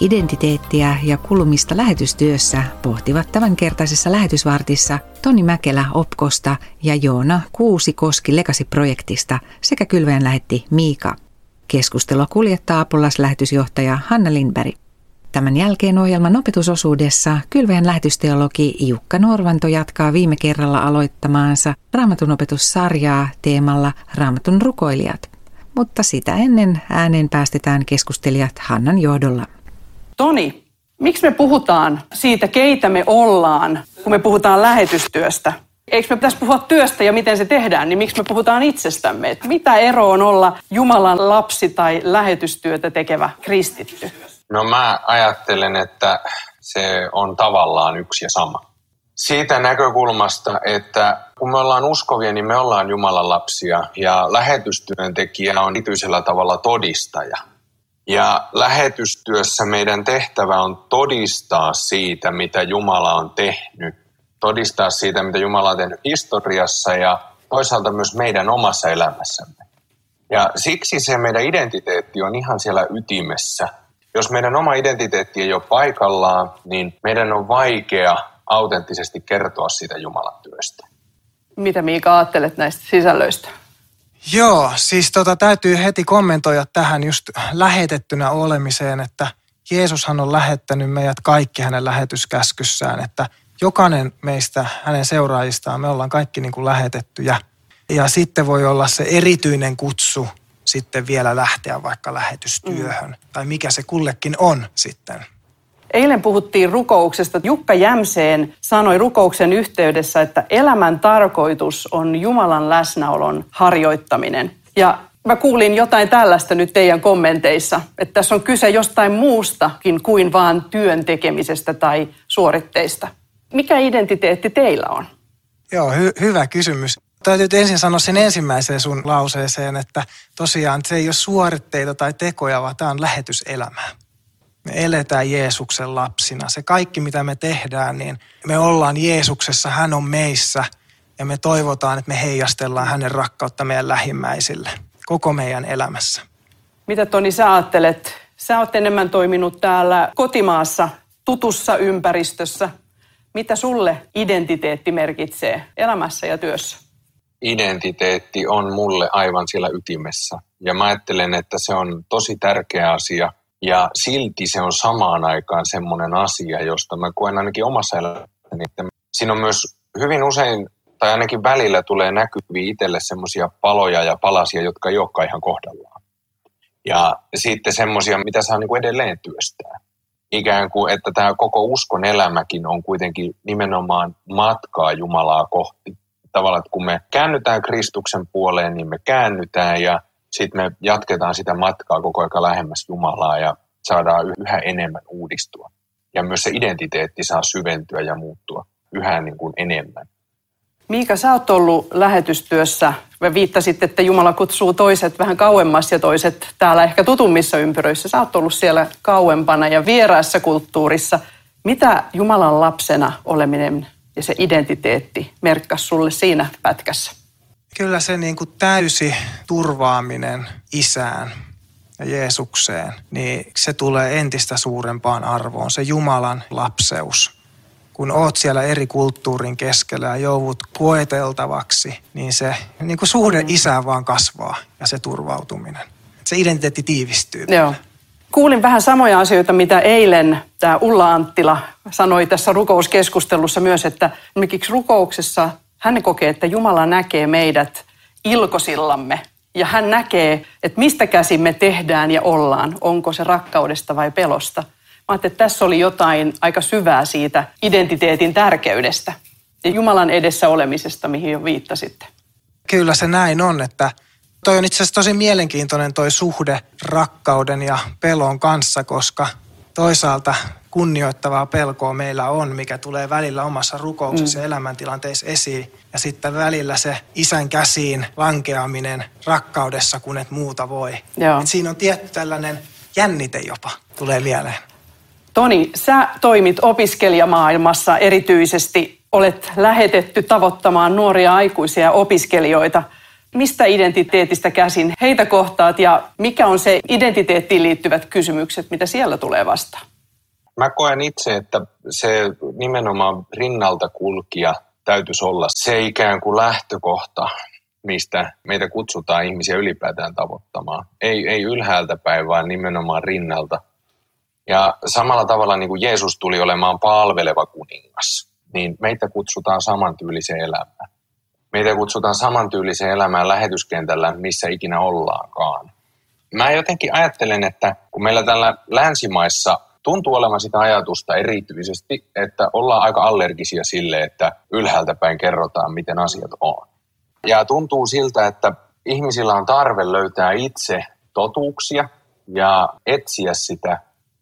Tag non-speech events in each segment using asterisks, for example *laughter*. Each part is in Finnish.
identiteettiä ja kulumista lähetystyössä pohtivat tämänkertaisessa lähetysvartissa Toni Mäkelä Opkosta ja Joona Kuusi Koski Legasi-projektista sekä kylveen lähetti Miika. Keskustelua kuljettaa apulaislähetysjohtaja Hanna Lindberg. Tämän jälkeen ohjelman opetusosuudessa kylveen lähetysteologi Jukka Norvanto jatkaa viime kerralla aloittamaansa Raamatun opetussarjaa teemalla Raamatun rukoilijat. Mutta sitä ennen ääneen päästetään keskustelijat Hannan johdolla. Toni, miksi me puhutaan siitä, keitä me ollaan, kun me puhutaan lähetystyöstä? Eikö me pitäisi puhua työstä ja miten se tehdään, niin miksi me puhutaan itsestämme? Että mitä ero on olla Jumalan lapsi tai lähetystyötä tekevä kristitty? No mä ajattelen, että se on tavallaan yksi ja sama. Siitä näkökulmasta, että kun me ollaan uskovia, niin me ollaan Jumalan lapsia ja lähetystyöntekijä on erityisellä tavalla todistaja. Ja lähetystyössä meidän tehtävä on todistaa siitä, mitä Jumala on tehnyt, todistaa siitä, mitä Jumala on tehnyt historiassa ja toisaalta myös meidän omassa elämässämme. Ja siksi se meidän identiteetti on ihan siellä ytimessä – jos meidän oma identiteetti ei ole paikallaan, niin meidän on vaikea autenttisesti kertoa siitä Jumalan työstä. Mitä Miika ajattelet näistä sisällöistä? Joo, siis tota, täytyy heti kommentoida tähän just lähetettynä olemiseen, että Jeesushan on lähettänyt meidät kaikki hänen lähetyskäskyssään, että jokainen meistä, hänen seuraajistaan, me ollaan kaikki niin kuin lähetettyjä. Ja sitten voi olla se erityinen kutsu sitten vielä lähteä vaikka lähetystyöhön. Mm. Tai mikä se kullekin on sitten. Eilen puhuttiin rukouksesta. Jukka Jämseen sanoi rukouksen yhteydessä, että elämän tarkoitus on Jumalan läsnäolon harjoittaminen. Ja mä kuulin jotain tällaista nyt teidän kommenteissa, että tässä on kyse jostain muustakin kuin vaan työn tekemisestä tai suoritteista. Mikä identiteetti teillä on? Joo, hy- hyvä kysymys. Täytyy ensin sanoa sen ensimmäiseen sun lauseeseen, että tosiaan se ei ole suoritteita tai tekoja, vaan tämä on lähetyselämää. Me eletään Jeesuksen lapsina. Se kaikki, mitä me tehdään, niin me ollaan Jeesuksessa, hän on meissä ja me toivotaan, että me heijastellaan hänen rakkautta meidän lähimmäisille koko meidän elämässä. Mitä Toni sä ajattelet? Sä oot enemmän toiminut täällä kotimaassa, tutussa ympäristössä. Mitä sulle identiteetti merkitsee elämässä ja työssä? identiteetti on mulle aivan siellä ytimessä. Ja mä ajattelen, että se on tosi tärkeä asia. Ja silti se on samaan aikaan semmoinen asia, josta mä koen ainakin omassa elämässäni, että siinä on myös hyvin usein, tai ainakin välillä tulee näkyviä itselle semmoisia paloja ja palasia, jotka ei olekaan ihan kohdallaan. Ja sitten semmoisia, mitä saa niin edelleen työstää. Ikään kuin, että tämä koko uskon elämäkin on kuitenkin nimenomaan matkaa Jumalaa kohti tavallaan, että kun me käännytään Kristuksen puoleen, niin me käännytään ja sitten me jatketaan sitä matkaa koko ajan lähemmäs Jumalaa ja saadaan yhä enemmän uudistua. Ja myös se identiteetti saa syventyä ja muuttua yhä niin kuin enemmän. Miika, sä oot ollut lähetystyössä. Me viittasit, että Jumala kutsuu toiset vähän kauemmas ja toiset täällä ehkä tutummissa ympyröissä. Sä oot ollut siellä kauempana ja vieraassa kulttuurissa. Mitä Jumalan lapsena oleminen ja se identiteetti merkkasi sulle siinä pätkässä? Kyllä se niin kuin täysi turvaaminen isään ja Jeesukseen, niin se tulee entistä suurempaan arvoon, se Jumalan lapseus. Kun oot siellä eri kulttuurin keskellä ja joudut koeteltavaksi, niin se niin kuin suhde isään vaan kasvaa ja se turvautuminen. Se identiteetti tiivistyy. Joo. Kuulin vähän samoja asioita, mitä eilen tämä Ulla Anttila sanoi tässä rukouskeskustelussa myös, että esimerkiksi rukouksessa hän kokee, että Jumala näkee meidät ilkosillamme ja hän näkee, että mistä käsin me tehdään ja ollaan, onko se rakkaudesta vai pelosta. Mä että tässä oli jotain aika syvää siitä identiteetin tärkeydestä ja Jumalan edessä olemisesta, mihin jo viittasitte. Kyllä se näin on, että Toi on itse asiassa tosi mielenkiintoinen toi suhde rakkauden ja pelon kanssa, koska toisaalta kunnioittavaa pelkoa meillä on, mikä tulee välillä omassa rukouksessa mm. ja elämäntilanteessa esiin. Ja sitten välillä se isän käsiin lankeaminen rakkaudessa, kun et muuta voi. Et siinä on tietty tällainen jännite jopa, tulee mieleen. Toni, sä toimit opiskelijamaailmassa erityisesti. Olet lähetetty tavoittamaan nuoria aikuisia opiskelijoita – mistä identiteetistä käsin heitä kohtaat ja mikä on se identiteettiin liittyvät kysymykset, mitä siellä tulee vastaan? Mä koen itse, että se nimenomaan rinnalta kulkija täytyisi olla se ikään kuin lähtökohta, mistä meitä kutsutaan ihmisiä ylipäätään tavoittamaan. Ei, ei ylhäältä päin, vaan nimenomaan rinnalta. Ja samalla tavalla niin kuin Jeesus tuli olemaan palveleva kuningas, niin meitä kutsutaan samantyyliseen elämään. Meitä kutsutaan samantyyliseen elämään lähetyskentällä, missä ikinä ollaankaan. Mä jotenkin ajattelen, että kun meillä tällä länsimaissa tuntuu olevan sitä ajatusta erityisesti, että ollaan aika allergisia sille, että ylhäältä päin kerrotaan, miten asiat on. Ja tuntuu siltä, että ihmisillä on tarve löytää itse totuuksia ja etsiä sitä.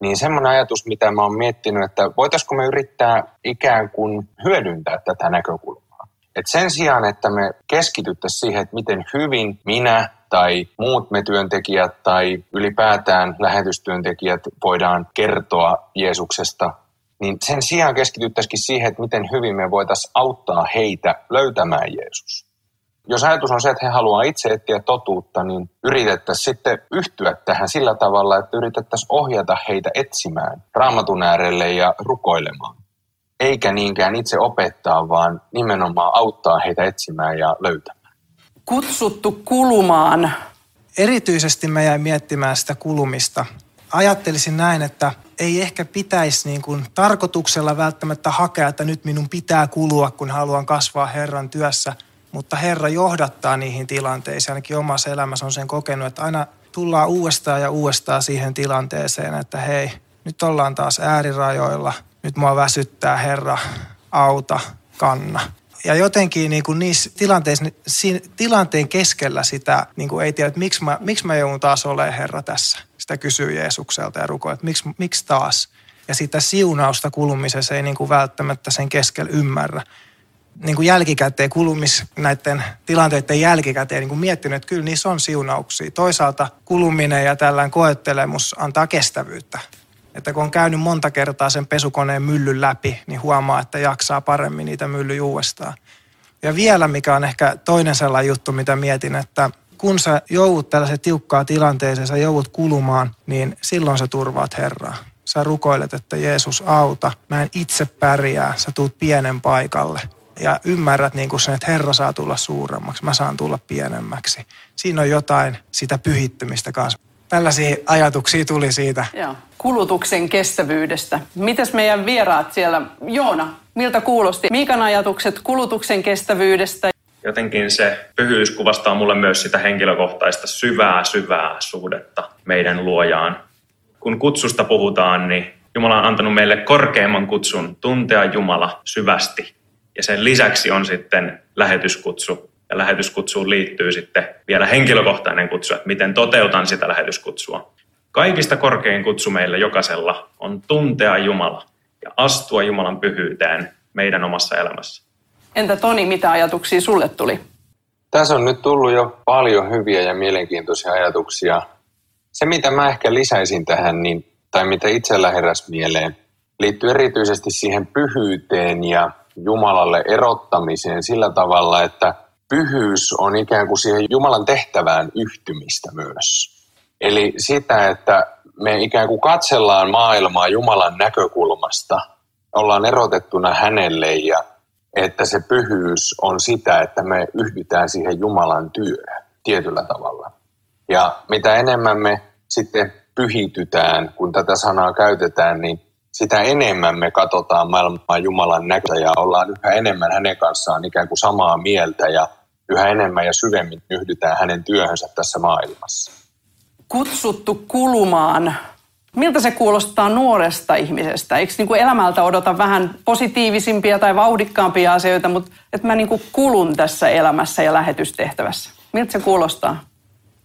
Niin semmoinen ajatus, mitä mä oon miettinyt, että voitaisiko me yrittää ikään kuin hyödyntää tätä näkökulmaa. Et sen sijaan, että me keskityttäisiin siihen, että miten hyvin minä tai muut me työntekijät tai ylipäätään lähetystyöntekijät voidaan kertoa Jeesuksesta, niin sen sijaan keskityttäisikin siihen, että miten hyvin me voitaisiin auttaa heitä löytämään Jeesus. Jos ajatus on se, että he haluaa itse etsiä totuutta, niin yritettäisiin sitten yhtyä tähän sillä tavalla, että yritettäisiin ohjata heitä etsimään raamatun äärelle ja rukoilemaan. Eikä niinkään itse opettaa, vaan nimenomaan auttaa heitä etsimään ja löytämään. Kutsuttu kulumaan. Erityisesti mä jäin miettimään sitä kulumista. Ajattelisin näin, että ei ehkä pitäisi niin kuin tarkoituksella välttämättä hakea, että nyt minun pitää kulua, kun haluan kasvaa Herran työssä – mutta Herra johdattaa niihin tilanteisiin. Ainakin omassa elämässä on sen kokenut, että aina tullaan uudestaan ja uudestaan siihen tilanteeseen, että hei, nyt ollaan taas äärirajoilla. Nyt mua väsyttää Herra, auta, kanna. Ja jotenkin niin kuin niissä tilanteissa, siinä tilanteen keskellä sitä niin kuin ei tiedä, että miksi mä, miksi mä joudun taas olemaan Herra tässä. Sitä kysyy Jeesukselta ja rukoilee, että miksi, miksi taas. Ja sitä siunausta kulumisessa ei niin kuin välttämättä sen keskellä ymmärrä niin kuin jälkikäteen, kulumis näiden tilanteiden jälkikäteen niin kuin miettinyt, että kyllä niissä on siunauksia. Toisaalta kuluminen ja tällainen koettelemus antaa kestävyyttä. Että kun on käynyt monta kertaa sen pesukoneen myllyn läpi, niin huomaa, että jaksaa paremmin niitä myllyjä uudestaan. Ja vielä, mikä on ehkä toinen sellainen juttu, mitä mietin, että kun sä joudut tällaisen tiukkaa tilanteeseen, sä joudut kulumaan, niin silloin sä turvaat Herraa. Sä rukoilet, että Jeesus auta, mä en itse pärjää, sä tuut pienen paikalle ja ymmärrät niin kuin sen, että Herra saa tulla suuremmaksi, mä saan tulla pienemmäksi. Siinä on jotain sitä pyhittymistä kanssa. Tällaisia ajatuksia tuli siitä. Joo. Kulutuksen kestävyydestä. Mitäs meidän vieraat siellä? Joona, miltä kuulosti? Miikan ajatukset kulutuksen kestävyydestä? Jotenkin se pyhyys kuvastaa mulle myös sitä henkilökohtaista syvää, syvää suhdetta meidän luojaan. Kun kutsusta puhutaan, niin Jumala on antanut meille korkeimman kutsun tuntea Jumala syvästi ja sen lisäksi on sitten lähetyskutsu. Ja lähetyskutsuun liittyy sitten vielä henkilökohtainen kutsu, että miten toteutan sitä lähetyskutsua. Kaikista korkein kutsu meillä jokaisella on tuntea Jumala ja astua Jumalan pyhyyteen meidän omassa elämässä. Entä Toni, mitä ajatuksia sulle tuli? Tässä on nyt tullut jo paljon hyviä ja mielenkiintoisia ajatuksia. Se, mitä mä ehkä lisäisin tähän, niin, tai mitä itsellä heräsi mieleen, liittyy erityisesti siihen pyhyyteen ja Jumalalle erottamiseen sillä tavalla, että pyhyys on ikään kuin siihen Jumalan tehtävään yhtymistä myös. Eli sitä, että me ikään kuin katsellaan maailmaa Jumalan näkökulmasta, ollaan erotettuna hänelle ja että se pyhyys on sitä, että me yhdytään siihen Jumalan työhön tietyllä tavalla. Ja mitä enemmän me sitten pyhitytään, kun tätä sanaa käytetään, niin sitä enemmän me katsotaan maailmaa Jumalan näköä ja ollaan yhä enemmän hänen kanssaan ikään kuin samaa mieltä ja yhä enemmän ja syvemmin yhdytään hänen työhönsä tässä maailmassa. Kutsuttu kulumaan. Miltä se kuulostaa nuoresta ihmisestä? Eikö niin kuin elämältä odota vähän positiivisimpia tai vauhdikkaampia asioita, mutta että mä niin kuin kulun tässä elämässä ja lähetystehtävässä? Miltä se kuulostaa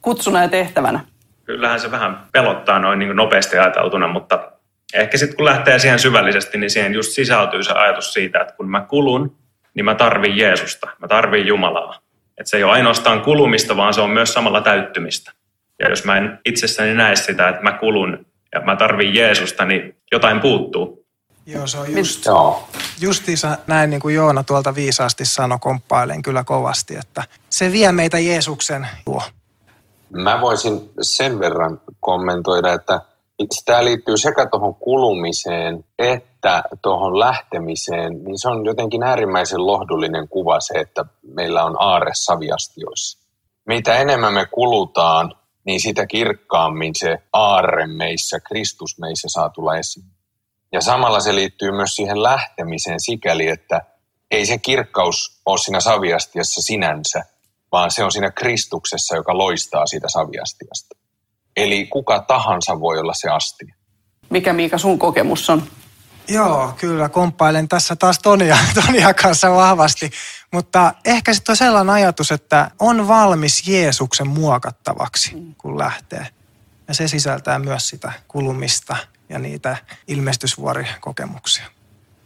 kutsuna ja tehtävänä? Kyllähän se vähän pelottaa noin niin nopeasti ajateltuna, mutta ehkä sitten kun lähtee siihen syvällisesti, niin siihen just sisältyy se ajatus siitä, että kun mä kulun, niin mä tarvin Jeesusta, mä tarvin Jumalaa. Että se ei ole ainoastaan kulumista, vaan se on myös samalla täyttymistä. Ja jos mä en itsessäni näe sitä, että mä kulun ja mä tarvin Jeesusta, niin jotain puuttuu. Joo, se on just, Joo. justiinsa näin niin kuin Joona tuolta viisaasti sanoi, komppailen kyllä kovasti, että se vie meitä Jeesuksen luo. Mä voisin sen verran kommentoida, että tämä liittyy sekä tuohon kulumiseen että tuohon lähtemiseen, niin se on jotenkin äärimmäisen lohdullinen kuva se, että meillä on aare saviastioissa. Mitä enemmän me kulutaan, niin sitä kirkkaammin se aarre meissä, Kristus meissä saa tulla esiin. Ja samalla se liittyy myös siihen lähtemiseen sikäli, että ei se kirkkaus ole siinä saviastiassa sinänsä, vaan se on siinä Kristuksessa, joka loistaa siitä saviastiasta. Eli kuka tahansa voi olla se astia. Mikä Miika sun kokemus on? Joo, kyllä komppailen tässä taas Tonia, *laughs* Tonia kanssa vahvasti. Mutta ehkä sitten on sellainen ajatus, että on valmis Jeesuksen muokattavaksi, kun lähtee. Ja se sisältää myös sitä kulumista ja niitä ilmestysvuorikokemuksia.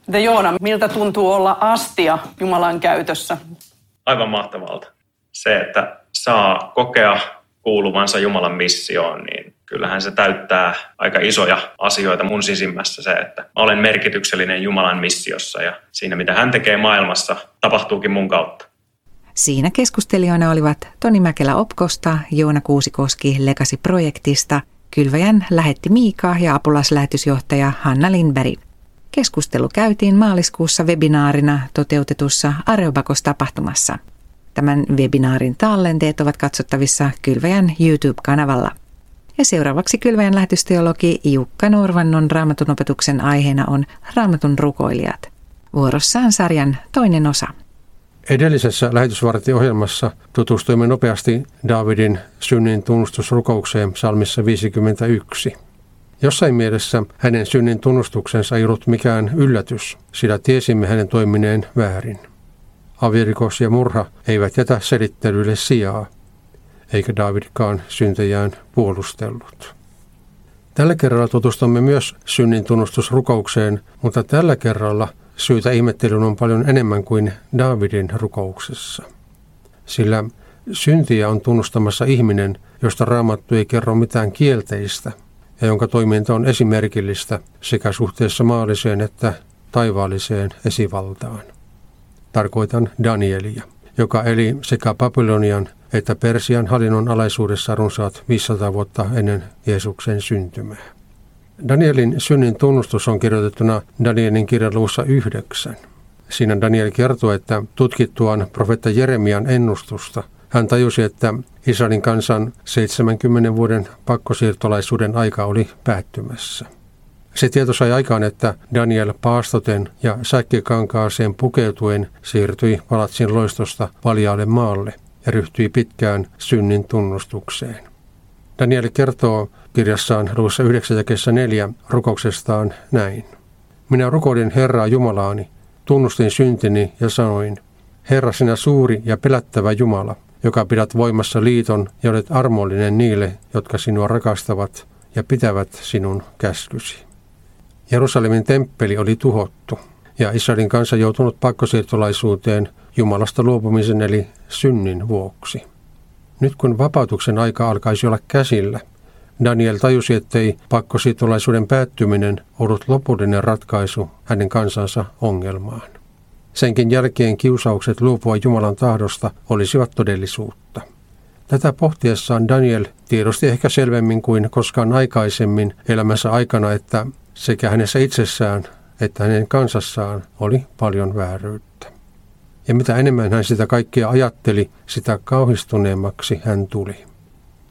Mitä Joona, miltä tuntuu olla astia Jumalan käytössä? Aivan mahtavalta. Se, että saa kokea kuuluvansa Jumalan missioon, niin kyllähän se täyttää aika isoja asioita mun sisimmässä se, että olen merkityksellinen Jumalan missiossa ja siinä mitä hän tekee maailmassa tapahtuukin mun kautta. Siinä keskustelijoina olivat Toni Mäkelä Opkosta, Joona Kuusikoski Legasi-projektista, Kylväjän lähetti Miika ja apulaslähetysjohtaja Hanna Lindberg. Keskustelu käytiin maaliskuussa webinaarina toteutetussa Areobakos-tapahtumassa. Tämän webinaarin tallenteet ovat katsottavissa Kylväjän YouTube-kanavalla. Ja seuraavaksi Kylväjän lähetysteologi Jukka Norvannon raamatun opetuksen aiheena on raamatun rukoilijat. Vuorossaan sarjan toinen osa. Edellisessä lähetysvartiohjelmassa tutustuimme nopeasti Davidin synnin tunnustusrukoukseen psalmissa 51. Jossain mielessä hänen synnin tunnustuksensa ei ollut mikään yllätys, sillä tiesimme hänen toimineen väärin. Avirikos ja murha eivät jätä selittelylle sijaa, eikä Davidkaan syntejään puolustellut. Tällä kerralla tutustumme myös synnin tunnustusrukoukseen, mutta tällä kerralla syytä ihmettelyyn on paljon enemmän kuin Davidin rukouksessa. Sillä syntiä on tunnustamassa ihminen, josta raamattu ei kerro mitään kielteistä ja jonka toiminta on esimerkillistä sekä suhteessa maalliseen että taivaalliseen esivaltaan. Tarkoitan Danielia, joka eli sekä Babylonian että Persian hallinnon alaisuudessa runsaat 500 vuotta ennen Jeesuksen syntymää. Danielin synnin tunnustus on kirjoitettuna Danielin kirjaluussa 9. Siinä Daniel kertoo, että tutkittuaan profetta Jeremian ennustusta hän tajusi, että Israelin kansan 70 vuoden pakkosiirtolaisuuden aika oli päättymässä. Se tieto sai aikaan, että Daniel paastoten ja säkkikankaaseen pukeutuen siirtyi palatsin loistosta valjaalle maalle ja ryhtyi pitkään synnin tunnustukseen. Daniel kertoo kirjassaan luvussa 9 ja 4 rukouksestaan näin. Minä rukoilin Herraa Jumalaani, tunnustin syntini ja sanoin, Herra sinä suuri ja pelättävä Jumala, joka pidät voimassa liiton ja olet armollinen niille, jotka sinua rakastavat ja pitävät sinun käskysi. Jerusalemin temppeli oli tuhottu ja Israelin kansa joutunut pakkosiirtolaisuuteen Jumalasta luopumisen eli synnin vuoksi. Nyt kun vapautuksen aika alkaisi olla käsillä, Daniel tajusi, ettei pakkosiirtolaisuuden päättyminen ollut lopullinen ratkaisu hänen kansansa ongelmaan. Senkin jälkeen kiusaukset luopua Jumalan tahdosta olisivat todellisuutta. Tätä pohtiessaan Daniel tiedosti ehkä selvemmin kuin koskaan aikaisemmin elämänsä aikana, että sekä hänessä itsessään että hänen kansassaan oli paljon vääryyttä. Ja mitä enemmän hän sitä kaikkea ajatteli, sitä kauhistuneemmaksi hän tuli.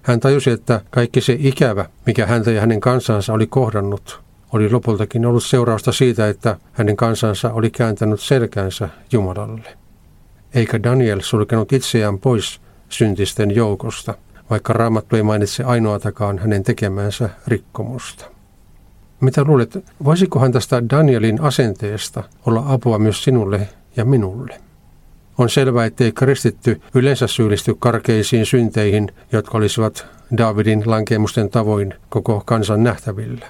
Hän tajusi, että kaikki se ikävä, mikä häntä ja hänen kansansa oli kohdannut, oli lopultakin ollut seurausta siitä, että hänen kansansa oli kääntänyt selkänsä Jumalalle. Eikä Daniel sulkenut itseään pois syntisten joukosta, vaikka Raamattu ei mainitse ainoatakaan hänen tekemänsä rikkomusta. Mitä luulet, voisikohan tästä Danielin asenteesta olla apua myös sinulle ja minulle? On selvää, ettei kristitty yleensä syyllisty karkeisiin synteihin, jotka olisivat Davidin lankemusten tavoin koko kansan nähtävillä.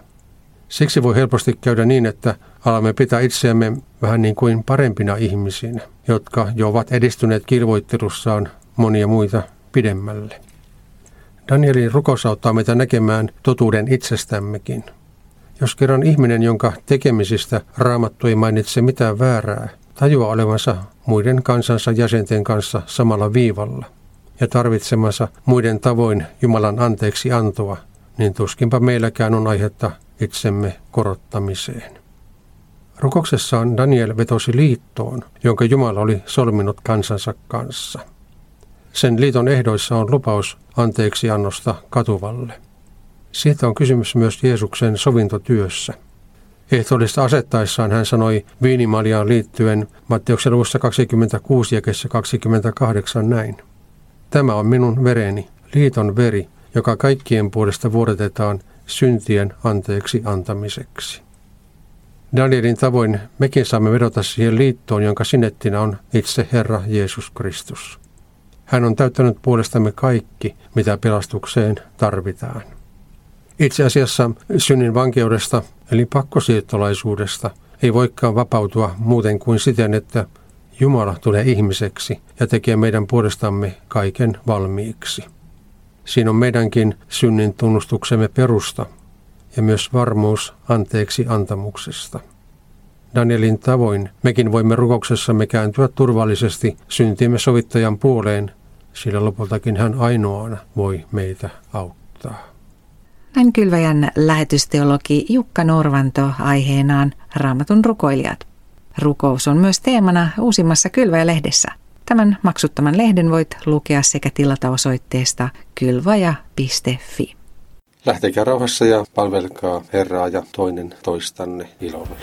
Siksi voi helposti käydä niin, että alamme pitää itseämme vähän niin kuin parempina ihmisinä, jotka jo ovat edistyneet kilvoittelussaan monia muita pidemmälle. Danielin rukous auttaa meitä näkemään totuuden itsestämmekin. Jos kerran ihminen, jonka tekemisistä raamattu ei mainitse mitään väärää, tajua olevansa muiden kansansa jäsenten kanssa samalla viivalla ja tarvitsemansa muiden tavoin Jumalan anteeksi antoa, niin tuskinpa meilläkään on aihetta itsemme korottamiseen. Rukouksessaan Daniel vetosi liittoon, jonka Jumala oli solminut kansansa kanssa. Sen liiton ehdoissa on lupaus anteeksi annosta katuvalle. Siitä on kysymys myös Jeesuksen sovintotyössä. Ehtoollista asettaessaan hän sanoi viinimaliaan liittyen Matteuksen luvussa 26 ja 28 näin. Tämä on minun vereni, liiton veri, joka kaikkien puolesta vuodetetaan syntien anteeksi antamiseksi. Danielin tavoin mekin saamme vedota siihen liittoon, jonka sinettinä on itse Herra Jeesus Kristus. Hän on täyttänyt puolestamme kaikki, mitä pelastukseen tarvitaan. Itse asiassa synnin vankeudesta, eli pakkosiirtolaisuudesta, ei voikaan vapautua muuten kuin siten, että Jumala tulee ihmiseksi ja tekee meidän puolestamme kaiken valmiiksi. Siinä on meidänkin synnin tunnustuksemme perusta ja myös varmuus anteeksi antamuksesta. Danielin tavoin mekin voimme rukouksessamme kääntyä turvallisesti syntiemme sovittajan puoleen, sillä lopultakin hän ainoana voi meitä auttaa. Näin kylväjän lähetysteologi Jukka Norvanto aiheenaan Raamatun rukoilijat. Rukous on myös teemana uusimmassa Kylväjä-lehdessä. Tämän maksuttoman lehden voit lukea sekä tilata osoitteesta kylvaja.fi. Lähtekää rauhassa ja palvelkaa Herraa ja toinen toistanne ilolla.